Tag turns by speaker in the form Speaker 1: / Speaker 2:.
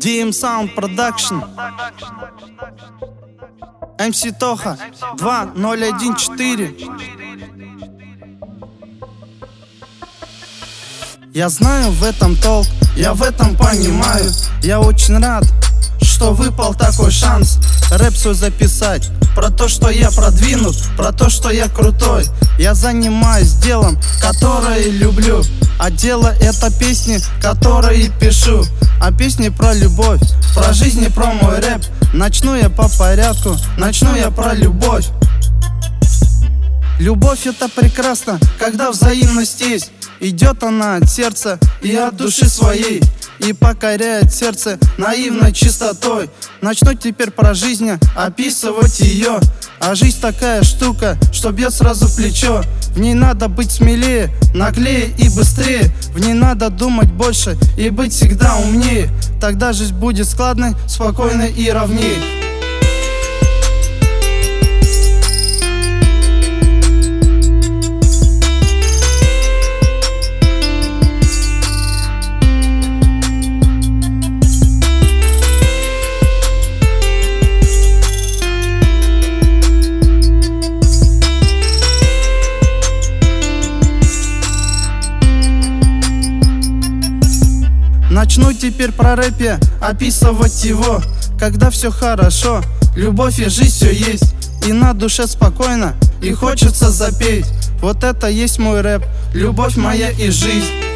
Speaker 1: DM Sound Production MC Тоха 2014 Я знаю в этом толк, я в этом понимаю. Я очень рад, что выпал такой шанс Рэп свой записать Про то, что я продвинут, про то, что я крутой. Я занимаюсь делом, которое люблю. А дело это песни, которые пишу. А песни про любовь, про жизнь и про мой рэп. Начну я по порядку, начну я про любовь. Любовь это прекрасно, когда взаимность есть. Идет она от сердца и от души своей И покоряет сердце наивной чистотой. Начну теперь про жизнь описывать ее А жизнь такая штука, что бьет сразу в плечо. В ней надо быть смелее, наглее и быстрее. В ней надо думать больше и быть всегда умнее. Тогда жизнь будет складной, спокойной и ровнее Начну теперь про рэпе описывать его Когда все хорошо, любовь и жизнь все есть И на душе спокойно, и хочется запеть. Вот это есть мой рэп, любовь моя и жизнь